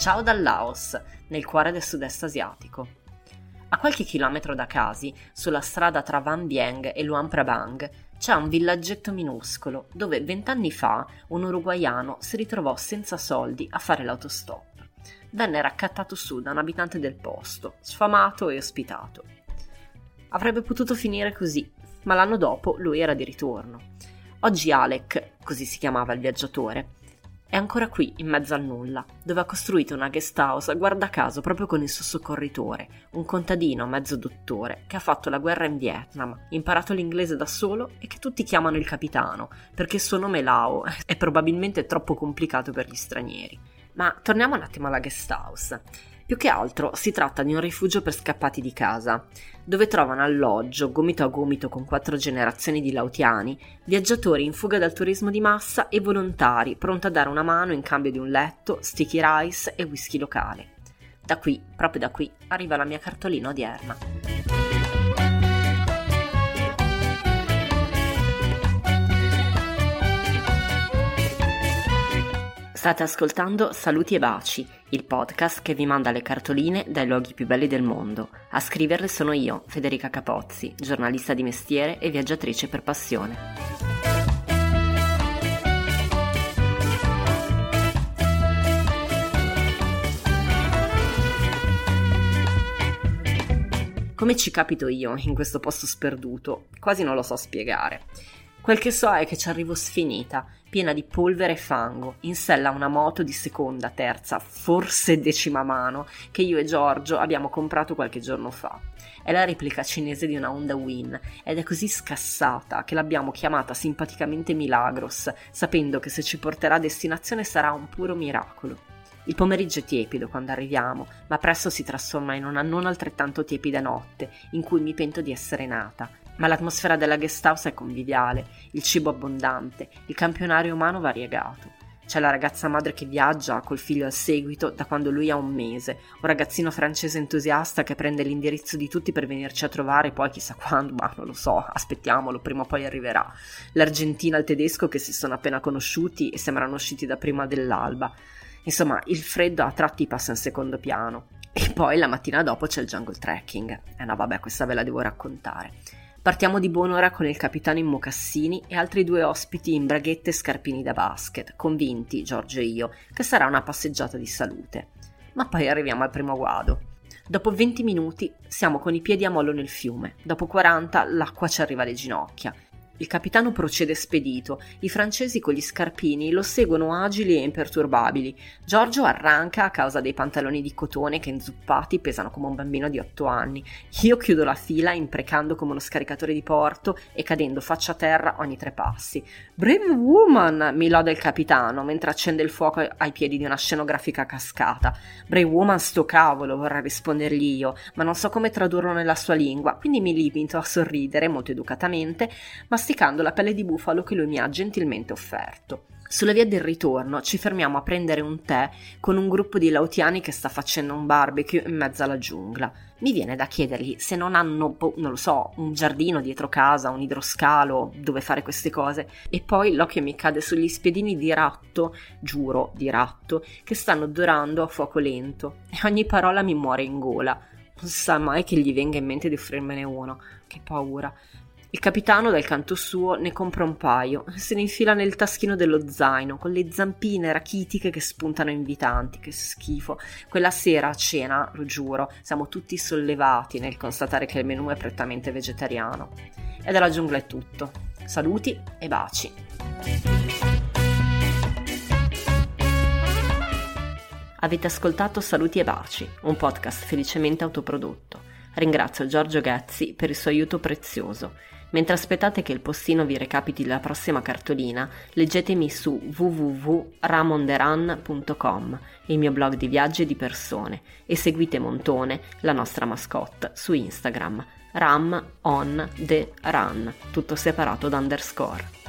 Ciao dal Laos, nel cuore del sud-est asiatico. A qualche chilometro da Kasi, sulla strada tra Van Bieng e Luang Prabang, c'è un villaggetto minuscolo dove vent'anni fa un uruguaiano si ritrovò senza soldi a fare l'autostop. Venne raccattato su da un abitante del posto, sfamato e ospitato. Avrebbe potuto finire così, ma l'anno dopo lui era di ritorno. Oggi Alec, così si chiamava il viaggiatore, è ancora qui, in mezzo al nulla, dove ha costruito una guest house, guarda caso, proprio con il suo soccorritore, un contadino mezzo dottore, che ha fatto la guerra in Vietnam, imparato l'inglese da solo e che tutti chiamano il capitano, perché il suo nome Lao, è probabilmente troppo complicato per gli stranieri. Ma torniamo un attimo alla guest house. Più che altro si tratta di un rifugio per scappati di casa, dove trovano alloggio, gomito a gomito con quattro generazioni di lautiani, viaggiatori in fuga dal turismo di massa e volontari pronti a dare una mano in cambio di un letto, sticky rice e whisky locale. Da qui, proprio da qui, arriva la mia cartolina odierna. State ascoltando Saluti e Baci, il podcast che vi manda le cartoline dai luoghi più belli del mondo. A scriverle sono io, Federica Capozzi, giornalista di mestiere e viaggiatrice per passione. Come ci capito io in questo posto sperduto? Quasi non lo so spiegare. Quel che so è che ci arrivo sfinita, piena di polvere e fango, in sella una moto di seconda, terza, forse decima mano, che io e Giorgio abbiamo comprato qualche giorno fa. È la replica cinese di una Honda Win ed è così scassata che l'abbiamo chiamata simpaticamente Milagros, sapendo che se ci porterà a destinazione sarà un puro miracolo. Il pomeriggio è tiepido quando arriviamo, ma presto si trasforma in una non altrettanto tiepida notte, in cui mi pento di essere nata, ma l'atmosfera della guest house è conviviale, il cibo abbondante, il campionario umano variegato. C'è la ragazza madre che viaggia col figlio al seguito da quando lui ha un mese, un ragazzino francese entusiasta che prende l'indirizzo di tutti per venirci a trovare poi chissà quando, ma non lo so, aspettiamolo, prima o poi arriverà. L'Argentina il tedesco che si sono appena conosciuti e sembrano usciti da prima dell'alba. Insomma, il freddo a tratti passa in secondo piano. E poi la mattina dopo c'è il jungle trekking. Eh no, vabbè, questa ve la devo raccontare. Partiamo di buon'ora con il capitano in mocassini e altri due ospiti in braghette e scarpini da basket, convinti, Giorgio e io, che sarà una passeggiata di salute. Ma poi arriviamo al primo guado. Dopo 20 minuti siamo con i piedi a mollo nel fiume, dopo 40 l'acqua ci arriva alle ginocchia il capitano procede spedito, i francesi con gli scarpini lo seguono agili e imperturbabili. Giorgio arranca a causa dei pantaloni di cotone che inzuppati pesano come un bambino di otto anni. Io chiudo la fila imprecando come uno scaricatore di porto e cadendo faccia a terra ogni tre passi. Brave woman, mi loda il capitano mentre accende il fuoco ai piedi di una scenografica cascata. Brave woman sto cavolo, vorrei rispondergli io, ma non so come tradurlo nella sua lingua, quindi mi limito a sorridere molto educatamente, ma masticando la pelle di bufalo che lui mi ha gentilmente offerto. Sulla via del ritorno ci fermiamo a prendere un tè con un gruppo di lautiani che sta facendo un barbecue in mezzo alla giungla. Mi viene da chiedergli se non hanno, boh, non lo so, un giardino dietro casa, un idroscalo dove fare queste cose. E poi l'occhio mi cade sugli spiedini di ratto, giuro, di ratto, che stanno dorando a fuoco lento. E ogni parola mi muore in gola. Non sa mai che gli venga in mente di offrirmene uno. Che paura. Il capitano, dal canto suo, ne compra un paio se ne infila nel taschino dello zaino, con le zampine rachitiche che spuntano invitanti. Che schifo. Quella sera a cena, lo giuro, siamo tutti sollevati nel constatare che il menù è prettamente vegetariano. E dalla giungla è tutto. Saluti e baci. Avete ascoltato Saluti e Baci, un podcast felicemente autoprodotto. Ringrazio Giorgio Ghezzi per il suo aiuto prezioso. Mentre aspettate che il postino vi recapiti la prossima cartolina, leggetemi su www.ramonderan.com, il mio blog di viaggi e di persone, e seguite Montone, la nostra mascotte, su Instagram, ram on the run, tutto separato da underscore.